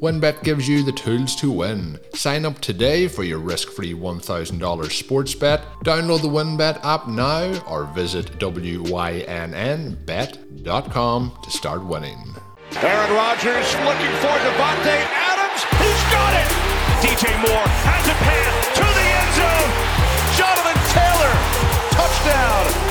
WynnBET gives you the tools to win. Sign up today for your risk free $1,000 sports bet. Download the WynnBET app now or visit WYNNBet.com to start winning. Aaron Rodgers looking for Davante Adams. He's got it. DJ Moore has a pass to the end zone. Jonathan Taylor, touchdown.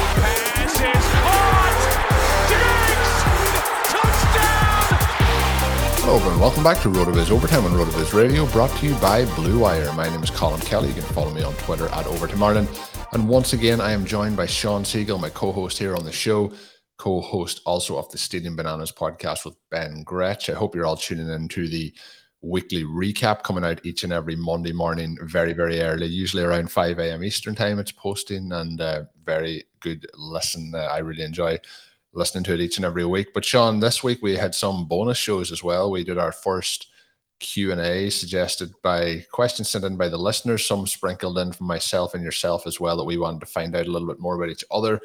Hello, everyone. Welcome back to RotoViz Overtime on RotoViz Radio, brought to you by Blue Wire. My name is Colm Kelly. You can follow me on Twitter at Overtime Ireland. And once again, I am joined by Sean Siegele, my co-host here on the show co-host also of the Stealing Bananas podcast with Ben Gretch. I hope you're all tuning in to the weekly recap coming out each and every Monday morning, very, very early, usually around 5 a.m. Eastern time. It's posting and uh, very good listen. Uh, I really enjoy listening to it each and every week. But Sean, this week we had some bonus shows as well. We did our first Q&A suggested by questions sent in by the listeners, some sprinkled in from myself and yourself as well that we wanted to find out a little bit more about each other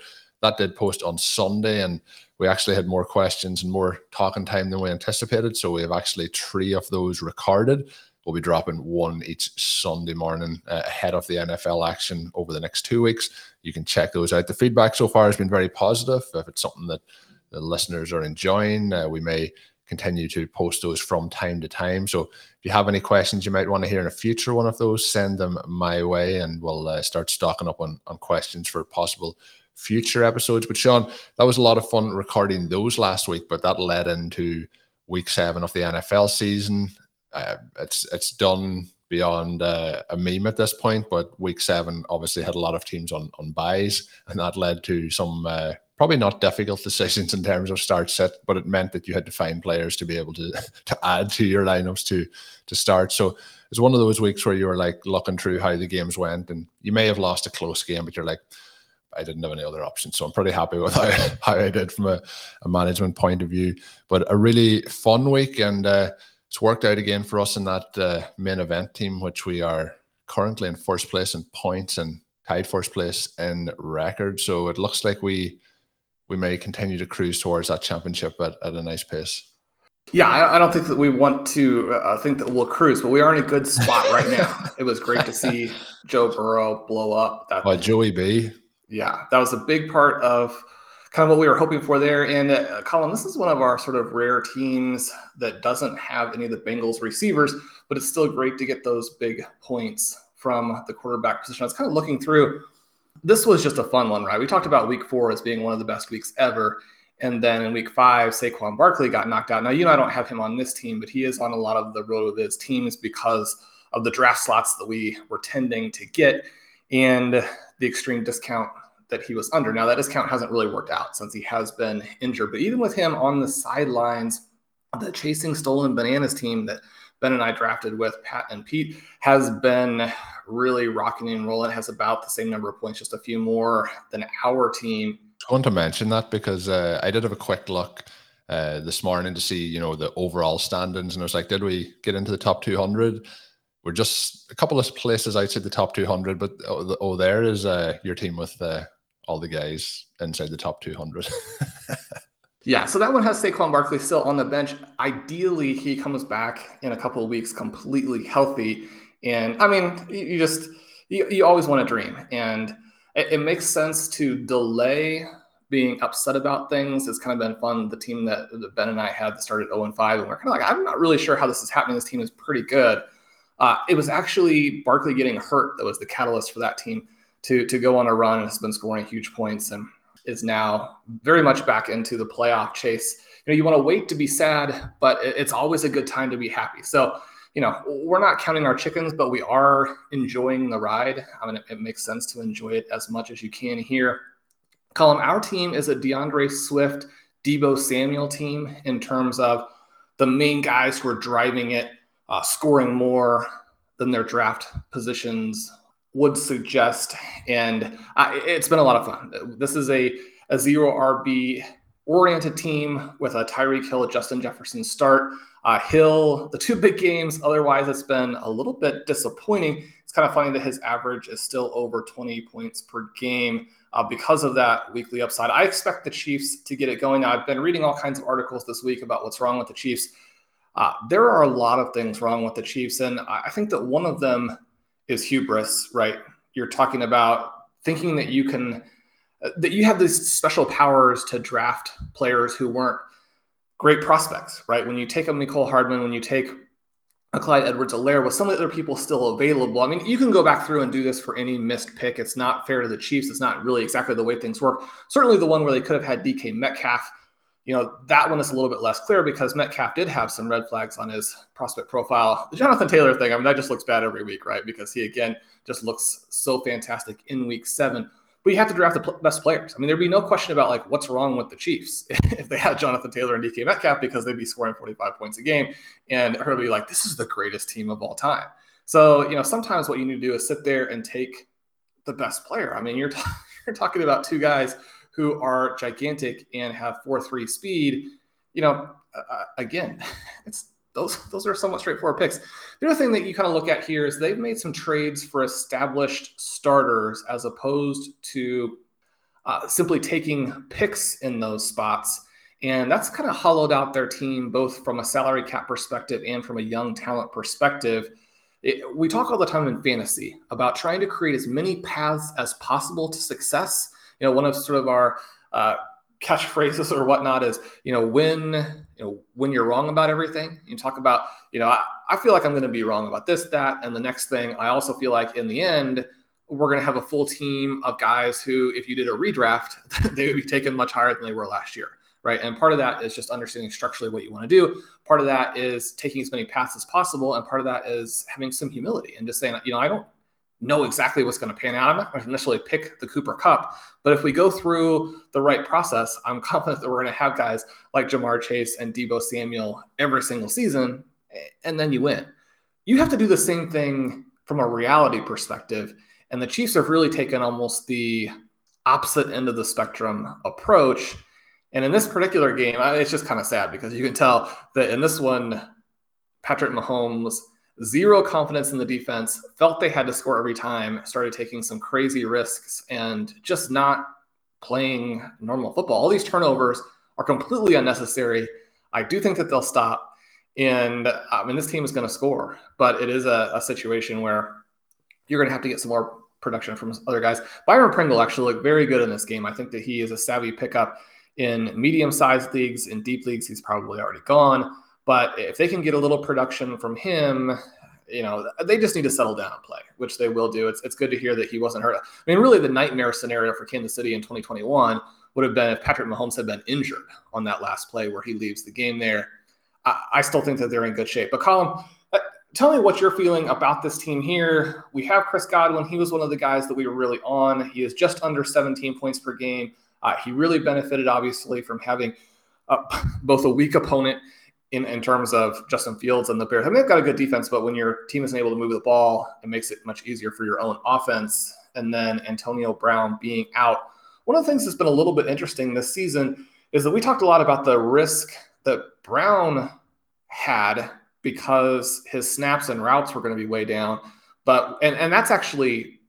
that did post on Sunday, and we actually had more questions and more talking time than we anticipated. So we have actually three of those recorded. We'll be dropping one each Sunday morning uh, ahead of the NFL action over the next two weeks. You can check those out. The feedback so far has been very positive. If it's something that the listeners are enjoying, uh, we may continue to post those from time to time. So if you have any questions you might want to hear in a future one of those, send them my way, and we'll uh, start stocking up on on questions for possible future episodes. But Sean, that was a lot of fun recording those last week, but that led into week seven of the NFL season. Uh, it's it's done beyond uh, a meme at this point, but week seven obviously had a lot of teams on on buys, and that led to some uh, probably not difficult decisions in terms of start set, but it meant that you had to find players to be able to to add to your lineups to to start. So it's one of those weeks where you were like looking through how the games went, and you may have lost a close game, but you're like, I didn't have any other options. So I'm pretty happy with how, how I did from a, a, management point of view. But a really fun week, and uh, it's worked out again for us in that uh, main event team, which we are currently in first place in points and tied first place in record. So it looks like we we may continue to cruise towards that championship at, at a nice pace. Yeah, I, I don't think that we want to uh, think that we'll cruise, but we are in a good spot right now. it was great to see Joe Burrow blow up. That oh, Joey B yeah, that was a big part of kind of what we were hoping for there. And uh, Colm, this is one of our sort of rare teams that doesn't have any of the Bengals receivers, but it's still great to get those big points from the quarterback position. I was kind of looking through. This was just a fun one, right? We talked about week four as being one of the best weeks ever. And then in week five, Saquon Barkley got knocked out. Now, you know, I don't have him on this team, but he is on a lot of the RotoViz teams because of the draft slots that we were tending to get and the extreme discount that he was under. Now, that discount hasn't really worked out since he has been injured, but even with him on the sidelines, the Chasing Stolen Bananas team that Ben and I drafted with Pat and Pete has been really rocking and rolling. Has about the same number of points, just a few more than our team. I want to mention that because uh, I did have a quick look uh, this morning to see, you know, the overall standings, and I was like, did we get into the top 200? we're just a couple of places outside the top 200, but oh, oh there is uh, your team with uh, all the guys inside the top 200. yeah, so that one has Saquon Barkley still on the bench. Ideally, he comes back in a couple of weeks completely healthy. And I mean, you, just, you, you always want to dream. And it, it makes sense to delay being upset about things. It's kind of been fun. The team that, that Ben and I had that started 0 and 5, and we're kind of like, I'm not really sure how this is happening. This team is pretty good. Uh, it was actually Barkley getting hurt that was the catalyst for that team to to go on a run and has been scoring huge points and is now very much back into the playoff chase. You know, you want to wait to be sad, but it's always a good time to be happy. So, you know, we're not counting our chickens, but we are enjoying the ride. I mean, it, it makes sense to enjoy it as much as you can here. Colm, our team is a D'Andre Swift, Deebo Samuel team in terms of the main guys who are driving it uh, scoring more than their draft positions would suggest. And uh, it's been a lot of fun. This is a, a zero RB oriented team with a Tyreek Hill, Justin Jefferson start. Uh, Hill, the two big games. Otherwise, it's been a little bit disappointing. It's kind of funny that his average is still over 20 points per game uh, because of that weekly upside. I expect the Chiefs to get it going. Now, I've been reading all kinds of articles this week about what's wrong with the Chiefs. Uh, there are a lot of things wrong with the Chiefs, and I think that one of them is hubris. Right? You're talking about thinking that you can uh, that you have these special powers to draft players who weren't great prospects. Right? When you take a Mecole Hardman, when you take a Clyde Edwards-Helaire with some of the other people still available. I mean, you can go back through and do this for any missed pick. It's not fair to the Chiefs. It's not really exactly the way things work. Certainly the one where they could have had DK Metcalf you know, that one is a little bit less clear because Metcalf did have some red flags on his prospect profile. The Jonathan Taylor thing, I mean, that just looks bad every week, right? Because he, again, just looks so fantastic in week seven. But you have to draft the best players. I mean, there'd be no question about like what's wrong with the Chiefs if they had Jonathan Taylor and DK Metcalf because they'd be scoring 45 points a game. And everybody be like, this is the greatest team of all time. So, you know, sometimes what you need to do is sit there and take the best player. I mean, you're, t- you're talking about two guys who are gigantic and have 4-3 speed, you know, uh, again, it's those those are somewhat straightforward picks. The other thing that you kind of look at here is they've made some trades for established starters as opposed to uh, simply taking picks in those spots. And that's kind of hollowed out their team both from a salary cap perspective and from a young talent perspective. It, we talk all the time in fantasy about trying to create as many paths as possible to success you know, one of sort of our uh, catchphrases or whatnot is, you know, when you know when you're wrong about everything. You talk about, you know, I, I feel like I'm going to be wrong about this, that, and the next thing. I also feel like in the end, we're going to have a full team of guys who, if you did a redraft, they would be taken much higher than they were last year. Right. And part of that is just understanding structurally what you want to do. Part of that is taking as many paths as possible. And part of that is having some humility and just saying, you know, I don't know exactly what's going to pan out. I'm not going to necessarily pick the Cooper Kupp, but if we go through the right process, I'm confident that we're going to have guys like Ja'Marr Chase and Deebo Samuel every single season, and then you win. You have to do the same thing from a reality perspective. And the Chiefs have really taken almost the opposite end of the spectrum approach. And in this particular game, it's just kind of sad because you can tell that in this one, Patrick Mahomes – zero confidence in the defense, felt they had to score every time, started taking some crazy risks and just not playing normal football. All these turnovers are completely unnecessary. I do think that they'll stop. And I mean, this team is going to score, but it is a, a situation where you're going to have to get some more production from other guys. Byron Pringle actually looked very good in this game. I think that he is a savvy pickup in medium sized leagues. In deep leagues, he's probably already gone. But if they can get a little production from him, you know, they just need to settle down and play, which they will do. It's, it's good to hear that he wasn't hurt. I mean, really, the nightmare scenario for Kansas City in 2021 would have been if Patrick Mahomes had been injured on that last play where he leaves the game there. I, I still think that they're in good shape. But Colm, uh, tell me what you're feeling about this team here. We have Chris Godwin. He was one of the guys that we were really on. He is just under 17 points per game. Uh, he really benefited, obviously, from having uh, both a weak opponent in, in terms of Justin Fields and the Bears. I mean, they've got a good defense, but when your team isn't able to move the ball, it makes it much easier for your own offense. And then Antonio Brown being out. One of the things that's been a little bit interesting this season is that we talked a lot about the risk that Brown had because his snaps and routes were going to be way down. But and, and that's actually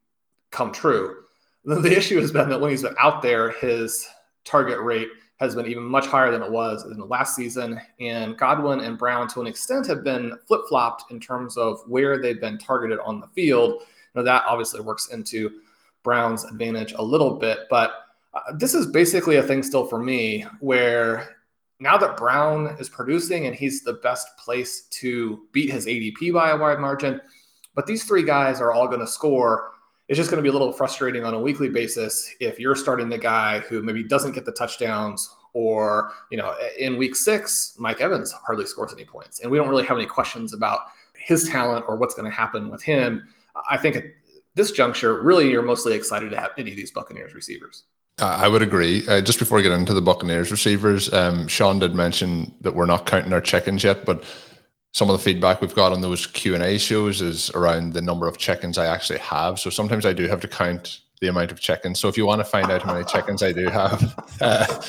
come true. The, the issue has been that when he's been out there, his target rate has been even much higher than it was in the last season. And Godwin and Brown, to an extent, have been flip flopped in terms of where they've been targeted on the field. Now, that obviously works into Brown's advantage a little bit, but uh, this is basically a thing still for me where now that Brown is producing and he's the best place to beat his ADP by a wide margin, but these three guys are all going to score. It's just going to be a little frustrating on a weekly basis if you're starting the guy who maybe doesn't get the touchdowns or, you know, in week six, Mike Evans hardly scores any points. And we don't really have any questions about his talent or what's going to happen with him. I think at this juncture, really, you're mostly excited to have any of these Buccaneers receivers. I would agree. Uh, just before we get into the Buccaneers receivers, um, Sean did mention that we're not counting our chickens yet, but some of the feedback we've got on those Q and A shows is around the number of chickens I actually have. So sometimes I do have to count the amount of chickens. So if you want to find out how many chickens I do have, uh,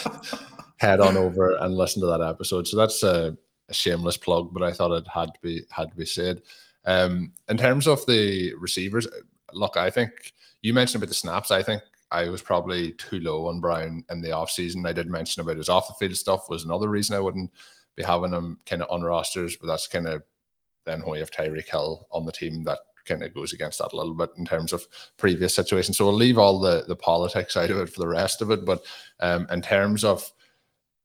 head on over and listen to that episode. So that's a, a, shameless plug, but I thought it had to be had to be said. Um, in terms of the receivers, look, I think you mentioned about the snaps. I think I was probably too low on Brown in the off season. I did mention about his off the field stuff was another reason I wouldn't be having him kind of on rosters, but that's kind of then when you have Tyreek Hill on the team that kind of goes against that a little bit in terms of previous situations. So we'll leave all the the politics out of it for the rest of it. But um, in terms of,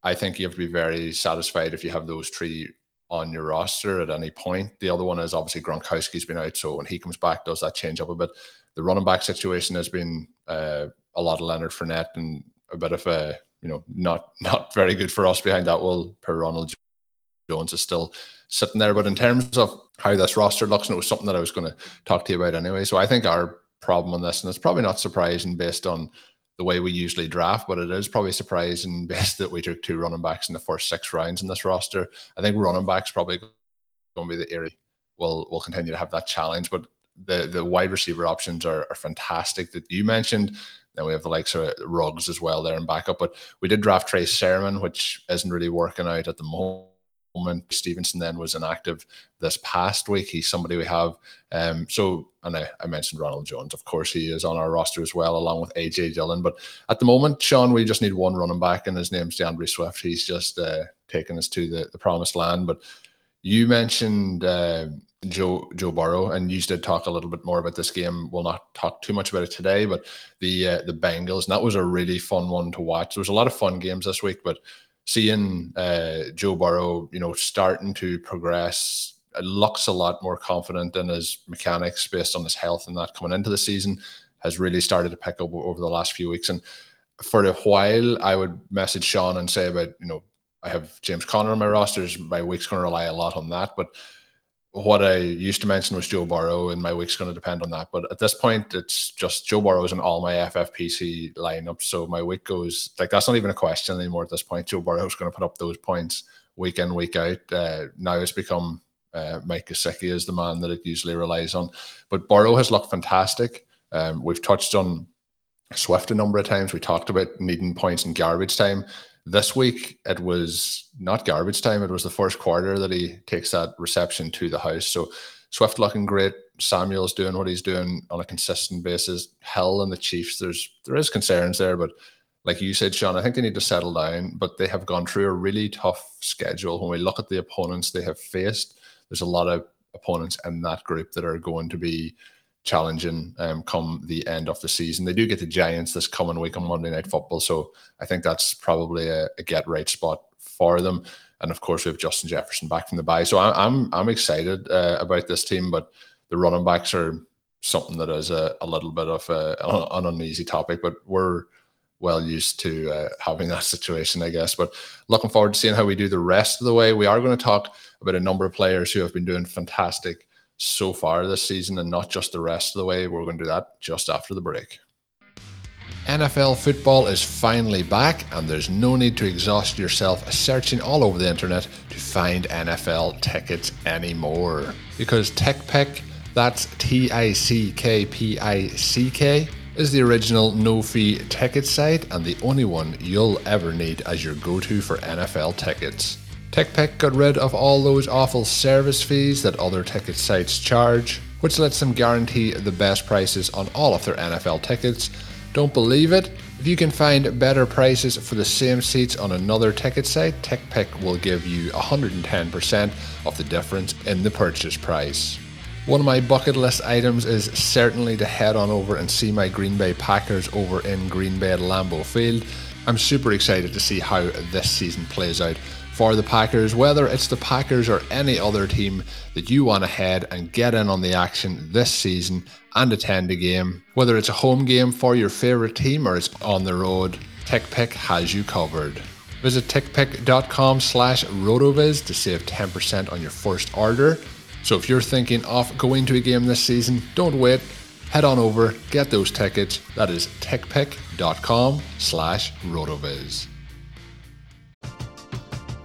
I think you have to be very satisfied if you have those three on your roster at any point. The other one is obviously Gronkowski's been out, so when he comes back, does that change up a bit? The running back situation has been uh, a lot of Leonard Fournette and a bit of a you know not not very good for us behind that wall per Ronald Jones is still sitting there. But in terms of how this roster looks, and it was something that I was going to talk to you about anyway. So I think our problem on this, and it's probably not surprising based on the way we usually draft, but it is probably surprising based that we took two running backs in the first six rounds in this roster. I think running backs probably going to be the area we'll we'll continue to have that challenge. But the the wide receiver options are, are fantastic that you mentioned. Then we have the likes of Ruggs as well there in backup. But we did draft Trey Sermon, which isn't really working out at the moment. Stevenson then was inactive this past week. He's somebody we have. Um, so, and I, I, mentioned Ronald Jones. Of course, he is on our roster as well, along with AJ Dillon. But at the moment, Sean, we just need one running back, and his name's D'Andre Swift. He's just uh, taking us to the, the promised land. But you mentioned. Uh, Joe Joe Burrow, and you did talk a little bit more about this game. We'll not talk too much about it today, but the uh, the Bengals, and that was a really fun one to watch. There was a lot of fun games this week, but seeing uh, Joe Burrow, you know, starting to progress, looks a lot more confident in his mechanics based on his health and that coming into the season has really started to pick up over the last few weeks. And for a while, I would message Sean and say about you know I have James Conner on my rosters. My week's going to rely a lot on that, but what I used to mention was Joe Burrow, and my week's going to depend on that. But at this point, it's just Joe Burrow's in all my FFPC lineups. So my week goes like that's not even a question anymore at this point. Joe Burrow's going to put up those points week in, week out. Uh, now it's become uh, Mike Gesicki is the man that it usually relies on. But Burrow has looked fantastic. Um, we've touched on Swift a number of times. We talked about needing points in garbage time. This week, it was not garbage time. It was the first quarter that he takes that reception to the house. So Swift looking great. Samuel's doing what he's doing on a consistent basis. Hill and the Chiefs, there's there is concerns there, but like you said, Sean, I think they need to settle down. But they have gone through a really tough schedule. When we look at the opponents they have faced, there's a lot of opponents in that group that are going to be challenging um, come the end of the season. They do get the Giants this coming week on Monday Night Football, so I think that's probably a, a get right spot for them. And of course, we have Justin Jefferson back from the bye, so I, I'm I'm excited uh, about this team. But the running backs are something that is a, a little bit of a, an uneasy topic, but we're well used to uh, having that situation, I guess. But looking forward to seeing how we do the rest of the way. We are going to talk about a number of players who have been doing fantastic so far this season and not just the rest of the way. We're going to do that just after the break. NFL football is finally back, and there's no need to exhaust yourself searching all over the internet to find NFL tickets anymore. Because TickPick, that's T I C K P I C K, is the original no fee ticket site and the only one you'll ever need as your go to for NFL tickets. TickPick got rid of all those awful service fees that other ticket sites charge, which lets them guarantee the best prices on all of their NFL tickets. Don't believe it? If you can find better prices for the same seats on another ticket site, TickPick will give you 110% of the difference in the purchase price. One of my bucket list items is certainly to head on over and see my Green Bay Packers over in Green Bay at Lambeau Field. I'm super excited to see how this season plays out for the Packers, whether it's the Packers or any other team that you want to head and get in on the action this season and attend a game. Whether it's a home game for your favourite team or it's on the road, TickPick has you covered. Visit tickpick.com slash rotoviz to save 10% on your first order. So if you're thinking of going to a game this season, don't wait. Head on over, get those tickets. That is tickpick.com slash rotoviz.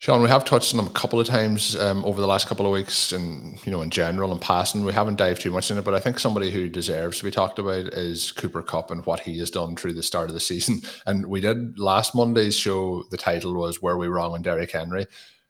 Sean, we have touched on them a couple of times um, over the last couple of weeks, and you know, in general and passing, we haven't dived too much in it. But I think somebody who deserves to be talked about is Cooper Kupp and what he has done through the start of the season. And we did last Monday's show. The title was "Were We Wrong on Derrick Henry?"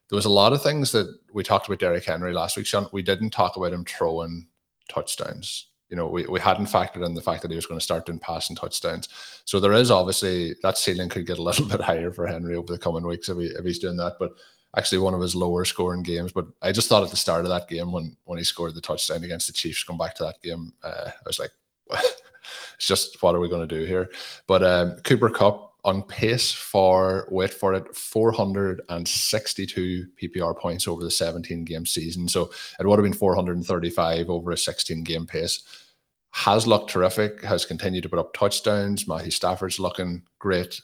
There was a lot of things that we talked about Derrick Henry last week, Sean. We didn't talk about him throwing touchdowns you know, we, we hadn't factored in the fact that he was going to start doing passing touchdowns. So there is obviously that ceiling could get a little bit higher for Henry over the coming weeks if, he, if he's doing that. But actually one of his lower scoring games. But I just thought at the start of that game when when he scored the touchdown against the Chiefs, come back to that game, uh, I was like, it's just what are we going to do here? But um, Cooper Kupp on pace for wait for it 462 PPR points over the 17 game season. So it would have been 435 over a 16 game pace. Has looked terrific, has continued to put up touchdowns. Matthew Stafford's looking great.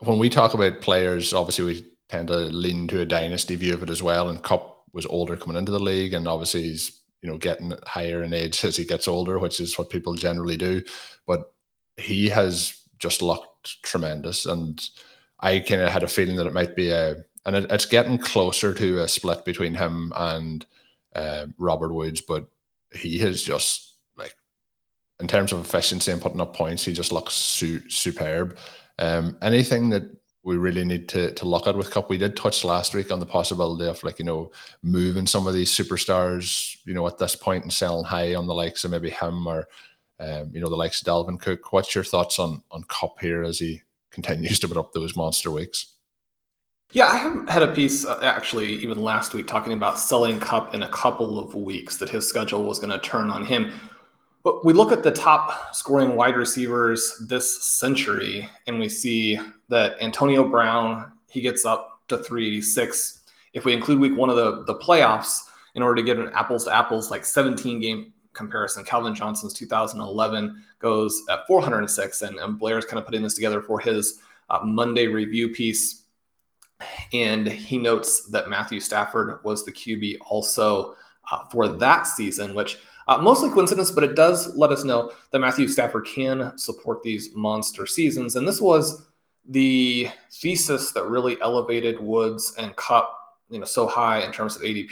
When we talk about players, obviously we tend to lean to a dynasty view of it as well. And Kupp was older coming into the league, and obviously he's you know getting higher in age as he gets older, which is what people generally do. But he has just looked tremendous, and I kind of had a feeling that it might be a, and it, it's getting closer to a split between him and uh, Robert Woods, but he has just in terms of efficiency and putting up points, he just looks su- superb. Um, anything that we really need to to look at with Kupp, We did touch last week on the possibility of like you know moving some of these superstars, you know, at this point and selling high on the likes of maybe him or um, you know the likes of Dalvin Cook. What's your thoughts on on Kupp here as he continues to put up those monster weeks? Yeah, I had a piece uh, actually even last week talking about selling Kupp in a couple of weeks that his schedule was going to turn on him. But we look at the top scoring wide receivers this century, and we see that Antonio Brown he gets up to 386. If we include week one of the, the playoffs, in order to get an apples to apples like 17 game comparison, Calvin Johnson's 2011 goes at 406, and, and Blair's kind of putting this together for his uh, Monday review piece. And he notes that Matthew Stafford was the QB also uh, for that season, which uh, mostly coincidence, but it does let us know that Matthew Stafford can support these monster seasons. And this was the thesis that really elevated Woods and Kupp, you know, so high in terms of ADP.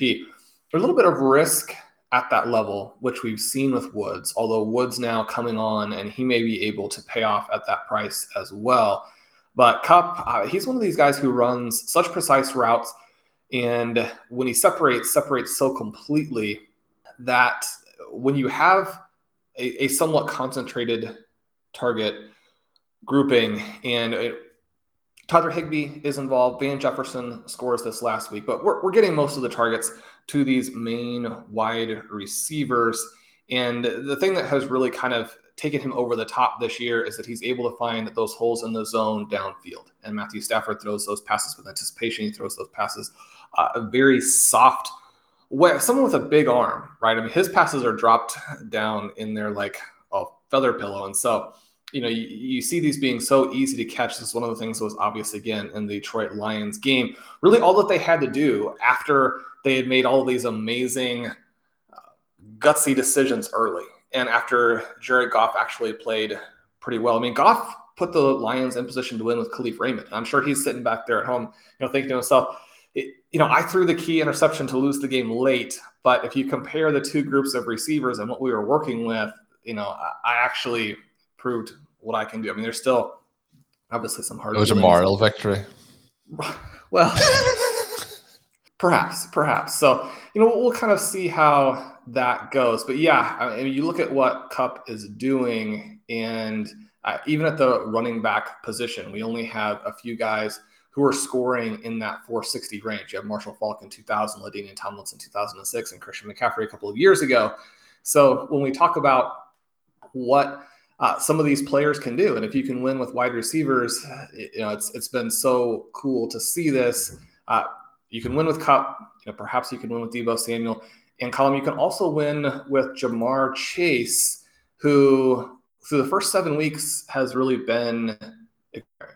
There's a little bit of risk at that level, which we've seen with Woods, although Woods now coming on and he may be able to pay off at that price as well. But Kupp, uh, he's one of these guys who runs such precise routes. And when he separates, separates so completely that when you have a, a somewhat concentrated target grouping and it, Tyler Higbee is involved. Van Jefferson scores this last week, but we're, we're getting most of the targets to these main wide receivers. And the thing that has really kind of taken him over the top this year is that he's able to find those holes in the zone downfield. And Matthew Stafford throws those passes with anticipation. He throws those passes uh, a very soft way. Someone with a big arm, right? I mean, his passes are dropped down in there like a feather pillow. And so, you know, you, you see these being so easy to catch. This is one of the things that was obvious again in the Detroit Lions game. Really, all that they had to do after they had made all these amazing, uh, gutsy decisions early. And after Jared Goff actually played pretty well, I mean, Goff put the Lions in position to win with Kalif Raymond. I'm sure he's sitting back there at home, you know, thinking to himself, it, you know, I threw the key interception to lose the game late, but if you compare the two groups of receivers and what we were working with, you know, I, I actually proved what I can do. I mean, there's still obviously some hard. It was a moral victory. Well, Perhaps, perhaps. So, you know, we'll kind of see how that goes. But yeah, I mean, you look at what Kupp is doing, and uh, even at the running back position, we only have a few guys who are scoring in that 460 range. You have Marshall Faulk in 2000, LaDainian Tomlinson 2006, and Christian McCaffrey a couple of years ago. So when we talk about what uh, some of these players can do, and if you can win with wide receivers, you know, it's it's been so cool to see this. Uh, you can win with Kupp, You know, perhaps you can win with Deebo Samuel. And Colm, you can also win with Ja'Marr Chase, who through the first seven weeks has really been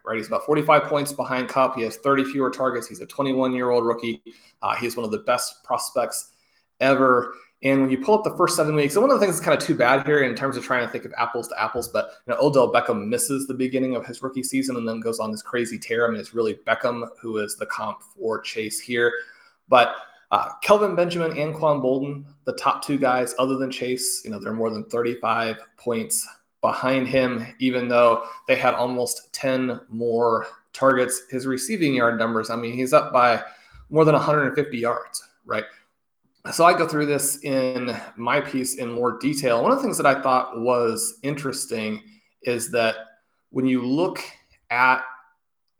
right. He's about 45 points behind Kupp. He has 30 fewer targets. He's a 21 year old rookie. Uh, he's one of the best prospects ever. And when you pull up the first seven weeks, and one of the things that's kind of too bad here in terms of trying to think of apples to apples, but you know, Odell Beckham misses the beginning of his rookie season and then goes on this crazy tear. I mean, it's really Beckham who is the comp for Chase here. But uh, Kelvin Benjamin and Quan Boldin, the top two guys other than Chase, you know, they're more than 35 points behind him, even though they had almost 10 more targets. His receiving yard numbers, I mean, he's up by more than 150 yards, right? so I go through this in my piece in more detail. One of the things that I thought was interesting is that when you look at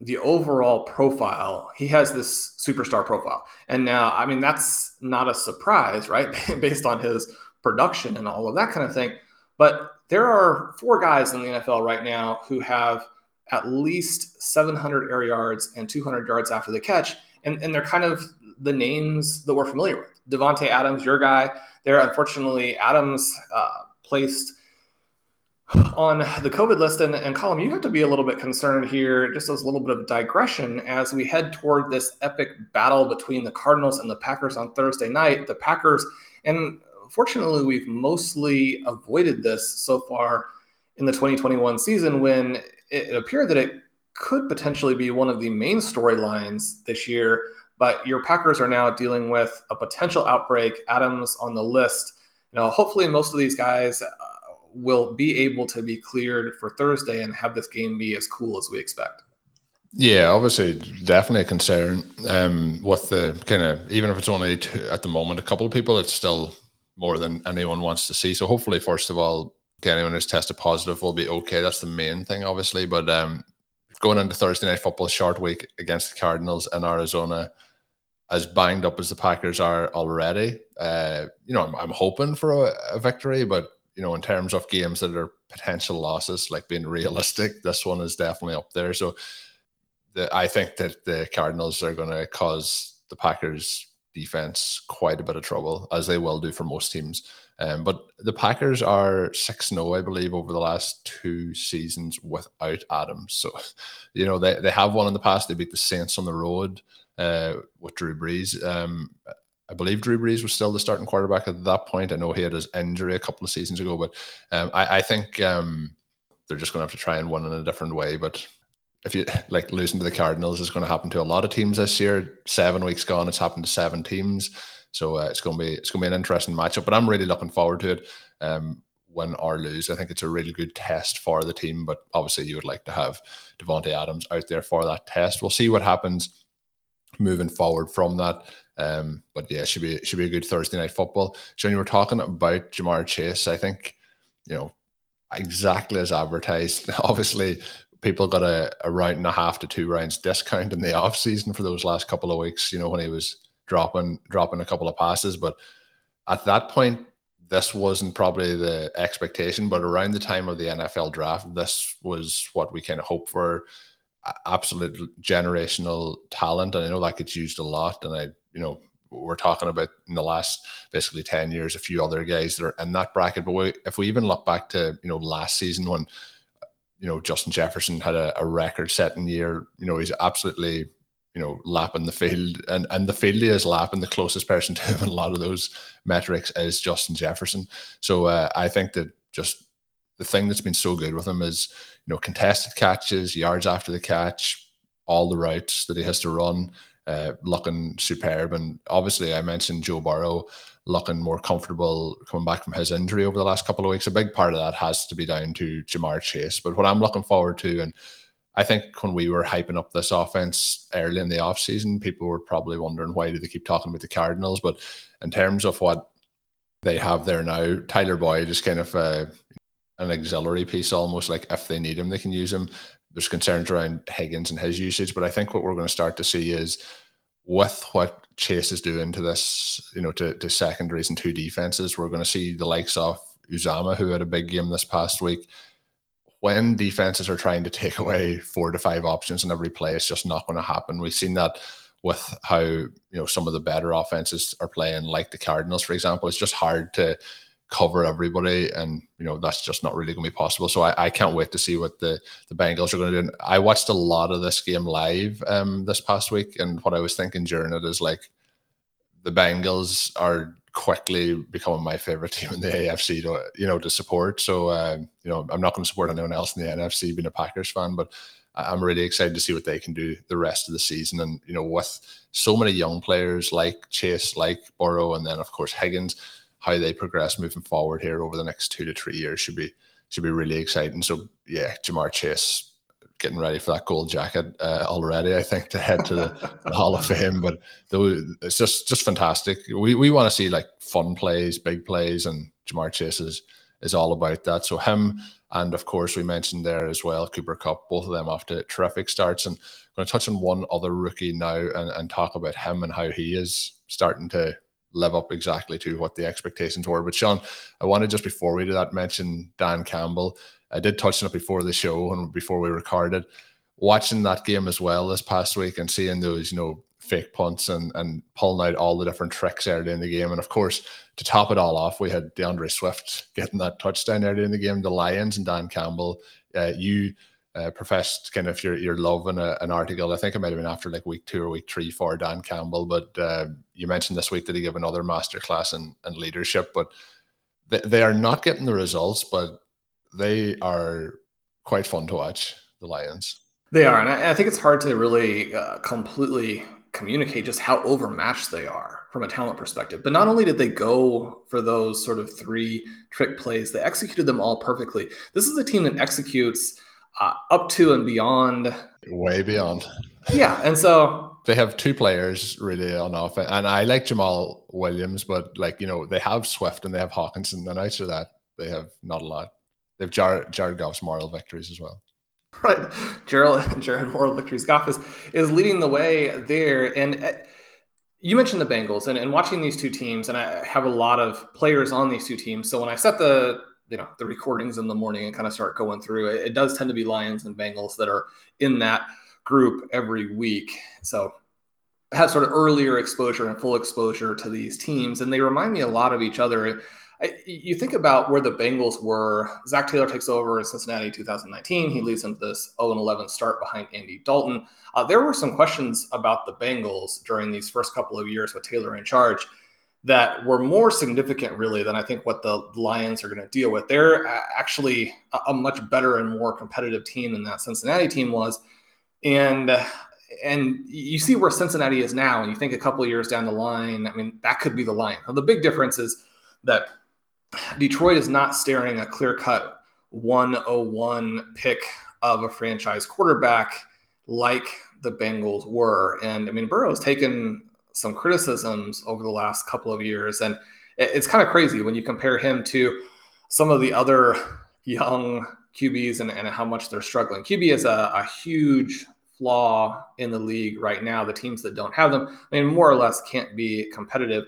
the overall profile, he has this superstar profile. And now, I mean, that's not a surprise, right? Based on his production and all of that kind of thing. But there are four guys in the NFL right now who have at least 700 air yards and 200 yards after the catch. And, and they're kind of the names that we're familiar with. Davante Adams, your guy. There, unfortunately, Adams uh, placed on the COVID list. And, and Colm, you have to be a little bit concerned here, just as a little bit of digression, as we head toward this epic battle between the Cardinals and the Packers on Thursday night. The Packers, and fortunately, we've mostly avoided this so far in the 2021 season when it appeared that it could potentially be one of the main storylines this year but your Packers are now dealing with a potential outbreak. Adams on the list. You know, hopefully most of these guys uh, will be able to be cleared for Thursday and have this game be as cool as we expect. Yeah, obviously, definitely a concern. Um, with the kind of even if it's only two, at the moment a couple of people, it's still more than anyone wants to see. So hopefully, first of all, anyone who's tested positive will be okay. That's the main thing, obviously. But um, going into Thursday night football, short week against the Cardinals in Arizona, as banged up as the Packers are already, uh, you know, I'm, I'm hoping for a, a, victory, but you know, in terms of games that are potential losses, like being realistic, this one is definitely up there. So, the, I think that the Cardinals are going to cause the Packers defense quite a bit of trouble, as they will do for most teams. Um, but the Packers are 6 0, I believe, over the last two seasons without Adams. So, you know, they, they have won in the past. They beat the Saints on the road uh, with Drew Brees. Um, I believe Drew Brees was still the starting quarterback at that point. I know he had his injury a couple of seasons ago, but um, I, I, think um, they're just going to have to try and win in a different way. But if you like losing to the Cardinals is going to happen to a lot of teams this year. Seven weeks gone, it's happened to seven teams. So uh, it's going to be it's going to be an interesting matchup. But I'm really looking forward to it. Um, win or lose, I think it's a really good test for the team. But obviously, you would like to have Davante Adams out there for that test. We'll see what happens moving forward from that. Um, but yeah, should be should be a good Thursday night football. So you were talking about Ja'Marr Chase. I think you know exactly as advertised. Obviously, people got a, a round and a half to two rounds discount in the off season for those last couple of weeks. You know when he was dropping dropping a couple of passes, but at that point, this wasn't probably the expectation. But around the time of the NFL draft, this was what we kind of hoped for absolute generational talent, and I know that gets used a lot. And I, you know, we're talking about in the last basically 10 years a few other guys that are in that bracket but we, if we even look back to you know last season when you know justin jefferson had a, a record setting year. You know he's absolutely you know lapping the field and and the field he is lapping the closest person to him in a lot of those metrics is justin jefferson. So uh, i think that just the thing that's been so good with him is you know contested catches, yards after the catch, all the routes that he has to run, uh, looking superb. And obviously, I mentioned Joe Burrow looking more comfortable coming back from his injury over the last couple of weeks. A big part of that has to be down to Ja'Marr Chase. But what I'm looking forward to, and I think when we were hyping up this offense early in the offseason, people were probably wondering why do they keep talking about the Cardinals. But in terms of what they have there now, Tyler Boyd is kind of uh, an auxiliary piece almost like if they need him they can use him there's concerns around higgins and his usage but i think what we're going to start to see is with what chase is doing to this you know to, to secondaries and two defenses we're going to see the likes of Uzomah, who had a big game this past week. When defenses are trying to take away four to five options in every play it's just not going to happen. We've seen that with how you know some of the better offenses are playing like the cardinals for example. It's just hard to cover everybody, and you know that's just not really going to be possible. So I, I can't wait to see what the the Bengals are going to do. And I watched a lot of this game live um, this past week, and what I was thinking during it is like the Bengals are quickly becoming my favorite team in the AFC to you know to support. So uh, you know I'm not going to support anyone else in the NFC, being a Packers fan, but I'm really excited to see what they can do the rest of the season. And you know with so many young players like Chase, like Burrow, and then of course Higgins how they progress moving forward here over the next two to three years should be should be really exciting. So yeah, Ja'Marr Chase getting ready for that gold jacket uh, already. I think to head to the, the Hall of Fame, but it's just just fantastic. We we want to see like fun plays, big plays, and Ja'Marr Chase is is all about that. So him and of course we mentioned there as well Cooper Kupp, both of them to terrific starts. And I'm going to touch on one other rookie now and, and talk about him and how he is starting to live up exactly to what the expectations were. But Sean, I wanted just before we do that mention Dan Campbell. I did touch on it before the show and before we recorded. Watching that game as well this past week and seeing those, you know, fake punts and and pulling out all the different tricks early in the game. And of course, to top it all off, we had D'Andre Swift getting that touchdown early in the game. The Lions and Dan Campbell. Uh, you uh, professed kind of your your love in a, an article. I think it might have been after like week two or week three for Dan Campbell. But uh, you mentioned this week that he gave another masterclass in, in leadership. But they, they are not getting the results, but they are quite fun to watch. The Lions. They are, and I, I think it's hard to really uh, completely communicate just how overmatched they are from a talent perspective. But not only did they go for those sort of three trick plays, they executed them all perfectly. This is a team that executes uh, up to and beyond. Way beyond. Yeah, and so they have two players really on offense, and I like Jamaal Williams, but like you know they have Swift and they have Hockenson, and outside of that they have not a lot. They have Jared, Jared Goff's moral victories as well. Right. Gerald, Jared Moore, Victory's Goff is, is leading the way there. And uh, you mentioned the Bengals and, and watching these two teams, and I have a lot of players on these two teams. So when I set the you know the recordings in the morning and kind of start going through it, it does tend to be Lions and Bengals that are in that group every week. So I have sort of earlier exposure and full exposure to these teams, and they remind me a lot of each other. I, you think about where the Bengals were. Zac Taylor takes over in Cincinnati 2019. He leads into this 0 11 start behind Andy Dalton. Uh, there were some questions about the Bengals during these first couple of years with Taylor in charge that were more significant, really, than I think what the Lions are going to deal with. They're uh, actually a, much better and more competitive team than that Cincinnati team was. And and you see where Cincinnati is now, and you think a couple years down the line, I mean, that could be the Lions. the big difference is that Detroit is not staring a clear cut 101 pick of a franchise quarterback like the Bengals were. And I mean, Burrow's taken some criticisms over the last couple of years. And it's kind of crazy when you compare him to some of the other young QBs and, and how much they're struggling. QB is a, a huge flaw in the league right now. The teams that don't have them, I mean, more or less can't be competitive.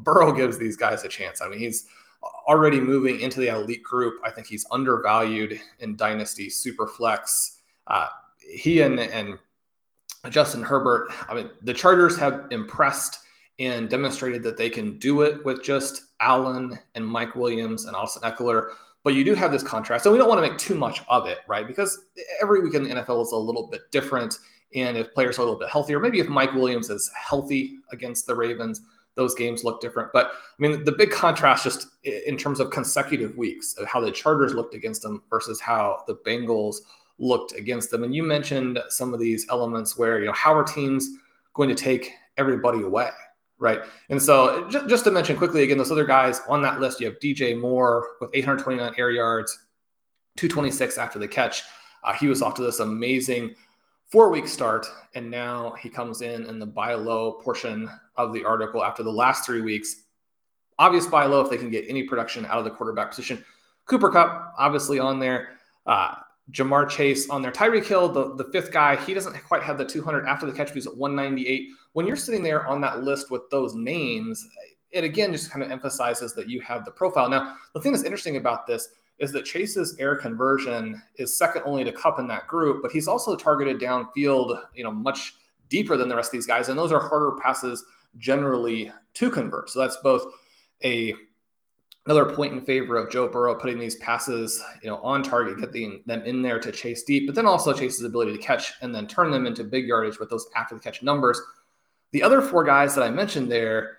Burrow gives these guys a chance. I mean, he's already moving into the elite group. I think he's undervalued in Dynasty Superflex. Uh, he and, and Justin Herbert, I mean, the Chargers have impressed and demonstrated that they can do it with just Allen and Mike Williams and Austin Ekeler. But you do have this contrast. and we don't want to make too much of it, right? Because every week in the NFL is a little bit different. And if players are a little bit healthier, maybe if Mike Williams is healthy against the Ravens, those games look different. But I mean, the big contrast just in terms of consecutive weeks of how the Chargers looked against them versus how the Bengals looked against them. And you mentioned some of these elements where, you know, how are teams going to take everybody away? Right. And so just, just to mention quickly again, those other guys on that list, you have DJ Moore with 829 air yards, 226 after the catch. Uh, he was off to this amazing four week start. And now he comes in in the buy low portion of the article after the last three weeks. Obvious buy low if they can get any production out of the quarterback position. Cooper Kupp, obviously on there. Uh, Ja'Marr Chase on there. Tyreek Hill, the, the fifth guy, he doesn't quite have the 200 after the catch, he's at 198. When you're sitting there on that list with those names, it again just kind of emphasizes that you have the profile. Now, the thing that's interesting about this is that Chase's air conversion is second only to Kupp in that group, but he's also targeted downfield, you know, much deeper than the rest of these guys. And those are harder passes generally to convert. So that's both a another point in favor of Joe Burrow putting these passes, you know, on target, getting them in there to Chase deep, but then also Chase's ability to catch and then turn them into big yardage with those after the catch numbers. The other four guys that I mentioned there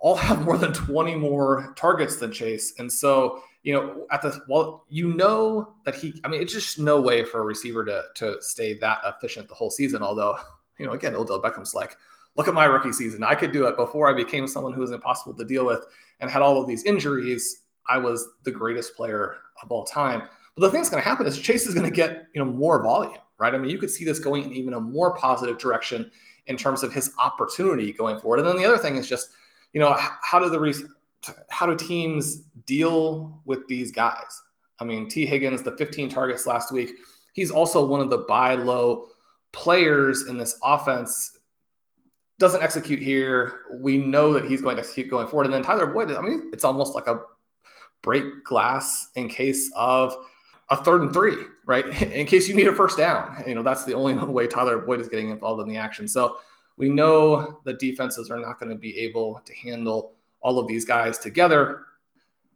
all have more than 20 more targets than Chase. And so, you know, at the well, you know that he, I mean, it's just no way for a receiver to to stay that efficient the whole season. Although, you know, again, Odell Beckham's like, look at my rookie season. I could do it before I became someone who was impossible to deal with and had all of these injuries. I was the greatest player of all time. But the thing that's going to happen is Chase is going to get you know more volume, right? I mean, you could see this going in even a more positive direction in terms of his opportunity going forward. And then the other thing is just you know how do the how do teams deal with these guys? I mean, Tee Higgins, the 15 targets last week, he's also one of the buy low players in this offense doesn't execute here. We know that he's going to execute going forward. And then Tyler Boyd, I mean, it's almost like a break glass in case of a third and three, right? In case you need a first down. You know, that's the only way Tyler Boyd is getting involved in the action. So we know the defenses are not going to be able to handle all of these guys together.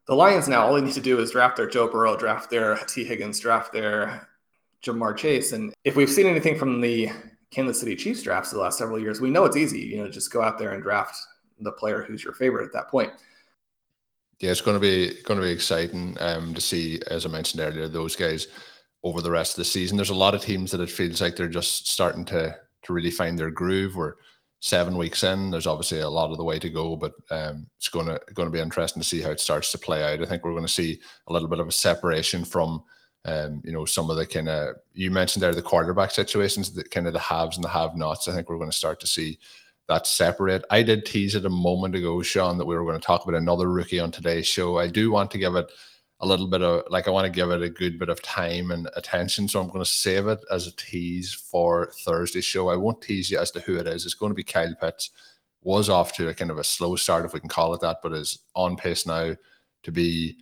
The Lions now, all they need to do is draft their Joe Burrow, draft their Tee Higgins, draft their Ja'Marr Chase. And if we've seen anything from the Kansas City Chiefs drafts the last several years, we know it's easy. You know, just go out there and draft the player who's your favorite at that point. Yeah, it's going to be going to be exciting um, to see, as I mentioned earlier, those guys over the rest of the season. There's a lot of teams that it feels like they're just starting to to really find their groove. We're seven weeks in. There's obviously a lot of the way to go, but um, it's going to going to be interesting to see how it starts to play out. I think we're going to see a little bit of a separation from um, you know, some of the kind of you mentioned there the quarterback situations, the kind of the haves and the have-nots. I think we're going to start to see that separate. I did tease it a moment ago, Shawn, that we were going to talk about another rookie on today's show. I do want to give it a little bit of like I want to give it a good bit of time and attention. So I'm going to save it as a tease for Thursday's show. I won't tease you as to who it is. It's going to be Kyle Pitts. Was off to a kind of a slow start, if we can call it that, but is on pace now to be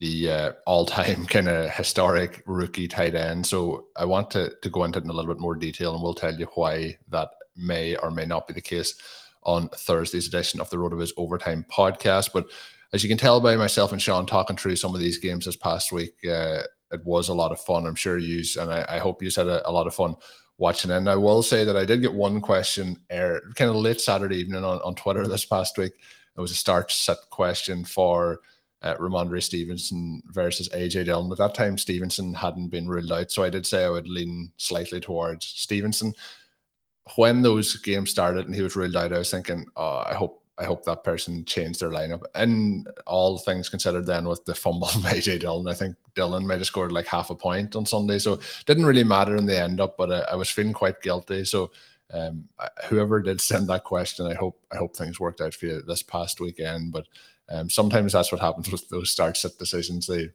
the uh, all-time kind of historic rookie tight end. So I want to to go into it in a little bit more detail, and we'll tell you why that may or may not be the case on Thursday's edition of the RotoViz Overtime podcast. But as you can tell by myself and Shawn talking through some of these games this past week, uh, it was a lot of fun. I'm sure you and I, I hope you had a, a, lot of fun watching. And I will say that I did get one question air kind of late Saturday evening on, on Twitter this past week. It was a start set question for uh, Rhamondre Stevenson versus AJ Dillon. At that time, Stevenson hadn't been ruled out, so I did say I would lean slightly towards Stevenson. When those games started and he was ruled out, I was thinking, oh, I hope I hope that person changed their lineup. And all things considered, then with the fumble by AJ Dillon, I think Dillon might have scored like half a point on Sunday, so it didn't really matter in the end up. But I, I was feeling quite guilty, so. Um, whoever did send that question, I hope I hope things worked out for you this past weekend. But um, sometimes that's what happens with those start set decisions. They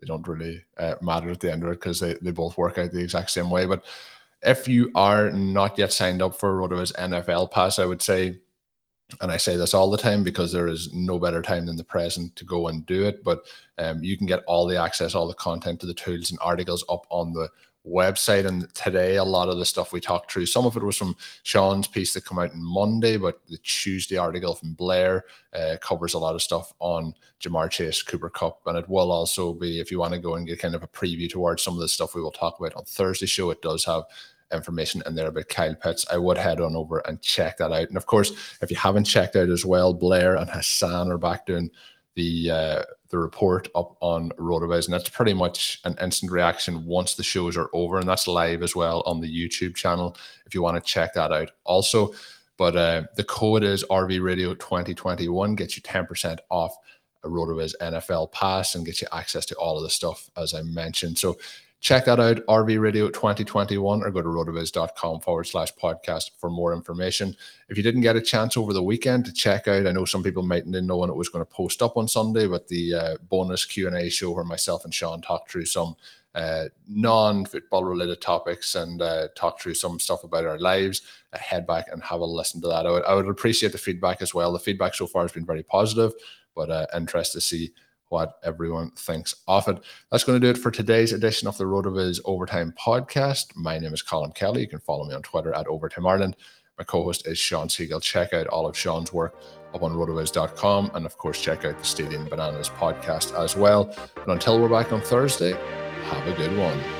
they don't really uh, matter at the end of it because they, they both work out the exact same way. But if you are not yet signed up for RotoViz NFL Pass, I would say, and I say this all the time because there is no better time than the present to go and do it. But um, you can get all the access, all the content to the tools and articles up on the website. And today, a lot of the stuff we talked through, some of it was from Shawn's piece that come out on Monday, but the Tuesday article from Blair uh, covers a lot of stuff on Ja'Marr Chase, Cooper Kupp And it will also be, if you want to go and get kind of a preview towards some of the stuff we will talk about on Thursday show, it does have information in there about Kyle Pitts. I would head on over and check that out. And of course, if you haven't checked out as well, Blair and Hassan are back doing the uh, the report up on RotoViz, and that's pretty much an instant reaction once the shows are over, and that's live as well on the YouTube channel if you want to check that out. Also, but uh, the code is RV Radio 2021 gets you 10% off a RotoViz NFL pass and gets you access to all of the stuff as I mentioned. So check that out, RV Radio 2021, or go to rotoviz.com forward slash podcast for more information. If you didn't get a chance over the weekend to check out, I know some people might not know when it was going to post up on Sunday, but the uh, bonus Q&A show where myself and Shawn talked through some uh, non-football related topics and uh, talk through some stuff about our lives, uh, head back and have a listen to that. I would, I would appreciate the feedback as well. The feedback so far has been very positive, but uh, interested to see what everyone thinks of it. That's going to do it for today's edition of the RotoViz Overtime podcast. My name is Colm Kelly. You can follow me on Twitter at Overtime Ireland. My co-host is Shawn Siegele. Check out all of Shawn's work up on rotoviz.com and of course check out the Stealing Bananas podcast as well. And until we're back on Thursday, have a good one.